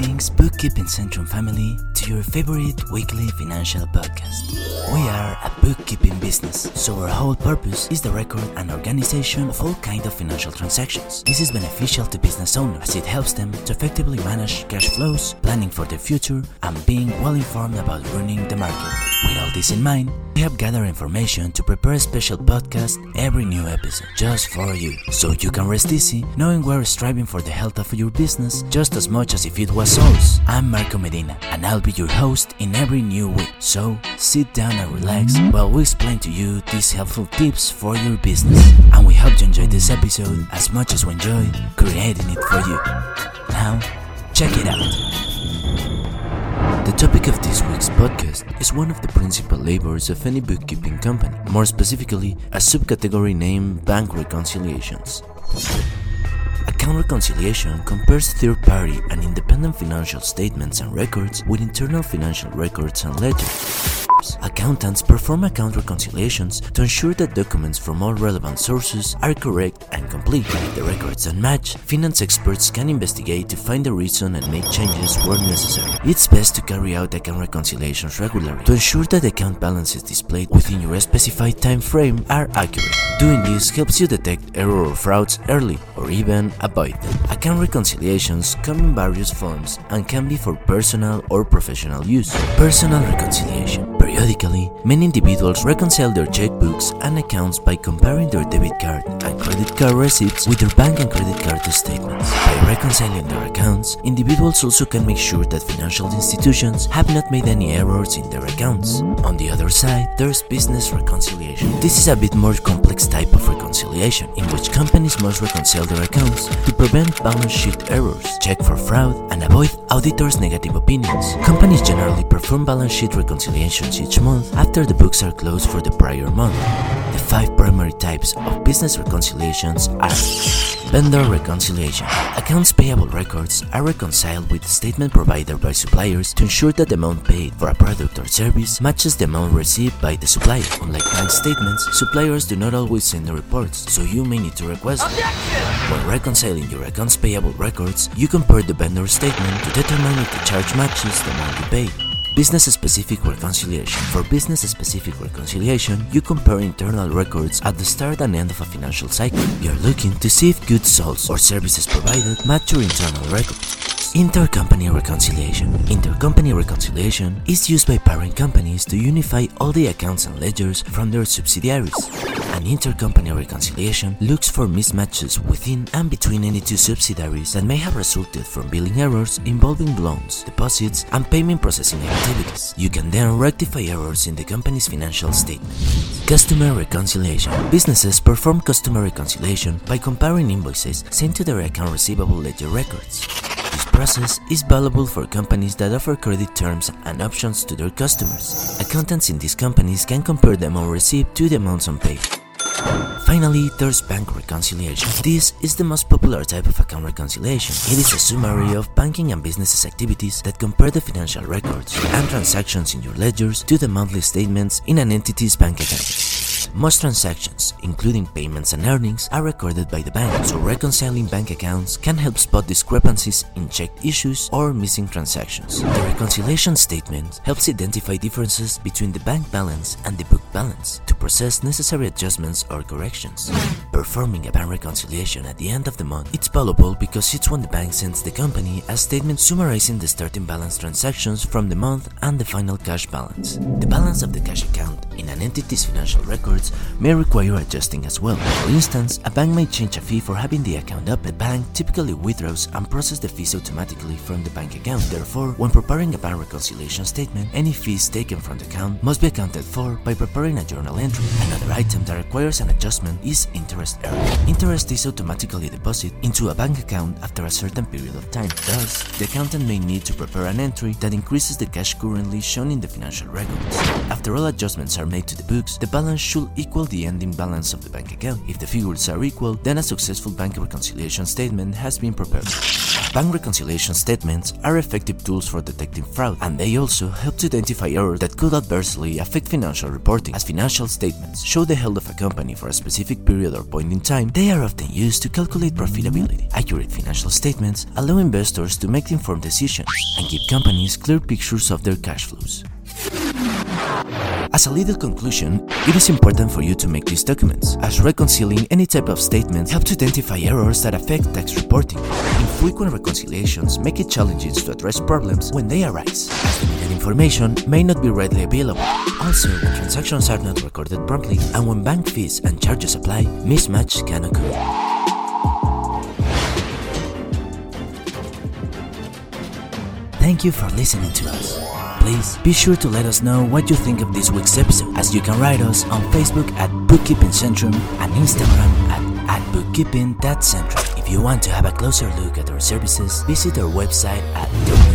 Greetings, Bookkeeping Centrum family, to your favorite weekly financial podcast. We are a bookkeeping business, so our whole purpose is the record and organization of all kind of financial transactions. This is beneficial to business owners as it helps them to effectively manage cash flows, planning for the future, and being well informed about running the market. All this in mind, we have gathered information to prepare a special podcast every new episode just for you, so you can rest easy knowing we're striving for the health of your business just as much as if it was ours. I'm Marco Medina, and I'll be your host in every new week. So sit down and relax while we explain to you these helpful tips for your business. And we hope you enjoy this episode as much as we enjoy creating it for you. Now, check it out. The topic of this week's podcast is one of the principal labors of any bookkeeping company, more specifically, a subcategory named bank reconciliations. Account reconciliation compares third party and independent financial statements and records with internal financial records and ledgers. Accountants perform account reconciliations to ensure that documents from all relevant sources are correct and complete. If the records don't match, finance experts can investigate to find the reason and make changes where necessary. It's best to carry out account reconciliations regularly to ensure that account balances displayed within your specified time frame are accurate. Doing this helps you detect error or frauds early or even avoid them. Account reconciliations come in various forms and can be for personal or professional use. Personal reconciliation. Periodically, many individuals reconcile their checkbooks and accounts by comparing their debit card and credit card receipts with their bank and credit card statements. By reconciling their accounts, individuals also can make sure that financial institutions have not made any errors in their accounts. On the other side, there's business reconciliation. This is a bit more complex type of reconciliation in which companies must reconcile their accounts to prevent balance sheet errors, check for fraud, and avoid auditors' negative opinions. Companies generally perform balance sheet reconciliations each month after the books are closed for the prior month. The five primary types of business reconciliations are Vendor reconciliation. Accounts payable records are reconciled with the statement provided by suppliers to ensure that the amount paid for a product or service matches the amount received by the supplier. Unlike bank statements, suppliers do not always send the reports, so you may need to request them. When reconciling your accounts payable records, you compare the vendor statement to determine if the charge matches the amount you paid. Business specific reconciliation. For business specific reconciliation, you compare internal records at the start and end of a financial cycle. You're looking to see if goods sold or services provided match your internal records. Intercompany reconciliation. Intercompany reconciliation is used by parent companies to unify all the accounts and ledgers from their subsidiaries. An intercompany reconciliation looks for mismatches within and between any two subsidiaries that may have resulted from billing errors involving loans, deposits, and payment processing activities. You can then rectify errors in the company's financial statement. Customer reconciliation. Businesses perform customer reconciliation by comparing invoices sent to their account receivable ledger records. Process is valuable for companies that offer credit terms and options to their customers. Accountants in these companies can compare the amount received to the amounts on unpaid. Finally, there's bank reconciliation. This is the most popular type of account reconciliation. It is a summary of banking and businesses activities that compare the financial records and transactions in your ledgers to the monthly statements in an entity's bank account. Most transactions, including payments and earnings, are recorded by the bank, so reconciling bank accounts can help spot discrepancies in checked issues or missing transactions. The reconciliation statement helps identify differences between the bank balance and the book balance to process necessary adjustments or corrections. Performing a bank reconciliation at the end of the month, it's valuable because it's when the bank sends the company a statement summarizing the starting balance transactions from the month and the final cash balance. The balance of the cash account in an entity's financial records may require adjusting as well. For instance, a bank may change a fee for having the account up. The bank typically withdraws and processes the fees automatically from the bank account. Therefore, when preparing a bank reconciliation statement, any fees taken from the account must be accounted for by preparing a journal entry. Another item that requires an adjustment is interest earned. Interest is automatically deposited into a bank account after a certain period of time. Thus, the accountant may need to prepare an entry that increases the cash currently shown in the financial records. After all adjustments are made to the books, the balance should equal the ending balance of the bank account. If the figures are equal, then a successful bank reconciliation statement has been prepared. Bank reconciliation statements are effective tools for detecting fraud, and they also help to identify errors that could adversely affect financial reporting. As financial statements show the health of a company for a specific period or point in time, they are often used to calculate profitability. Accurate financial statements allow investors to make informed decisions and give companies clear pictures of their cash flows. As a little conclusion, it is important for you to make these documents, as reconciling any type of statements help to identify errors that affect tax reporting. Infrequent reconciliations make it challenging to address problems when they arise, as limited information may not be readily available. Also, when transactions are not recorded promptly, and when bank fees and charges apply, mismatch can occur. Thank you for listening to us. Please be sure to let us know what you think of this week's episode, as you can write us on Facebook at Bookkeeping Centrum and Instagram at, at bookkeeping.centrum. If you want to have a closer look at our services, visit our website at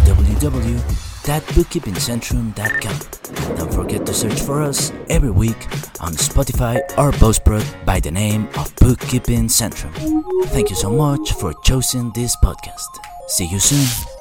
www.bookkeepingcentrum.com. Don't forget to search for us every week on Spotify or Buzzsprout by the name of Bookkeeping Centrum. Thank you so much for choosing this podcast. See you soon.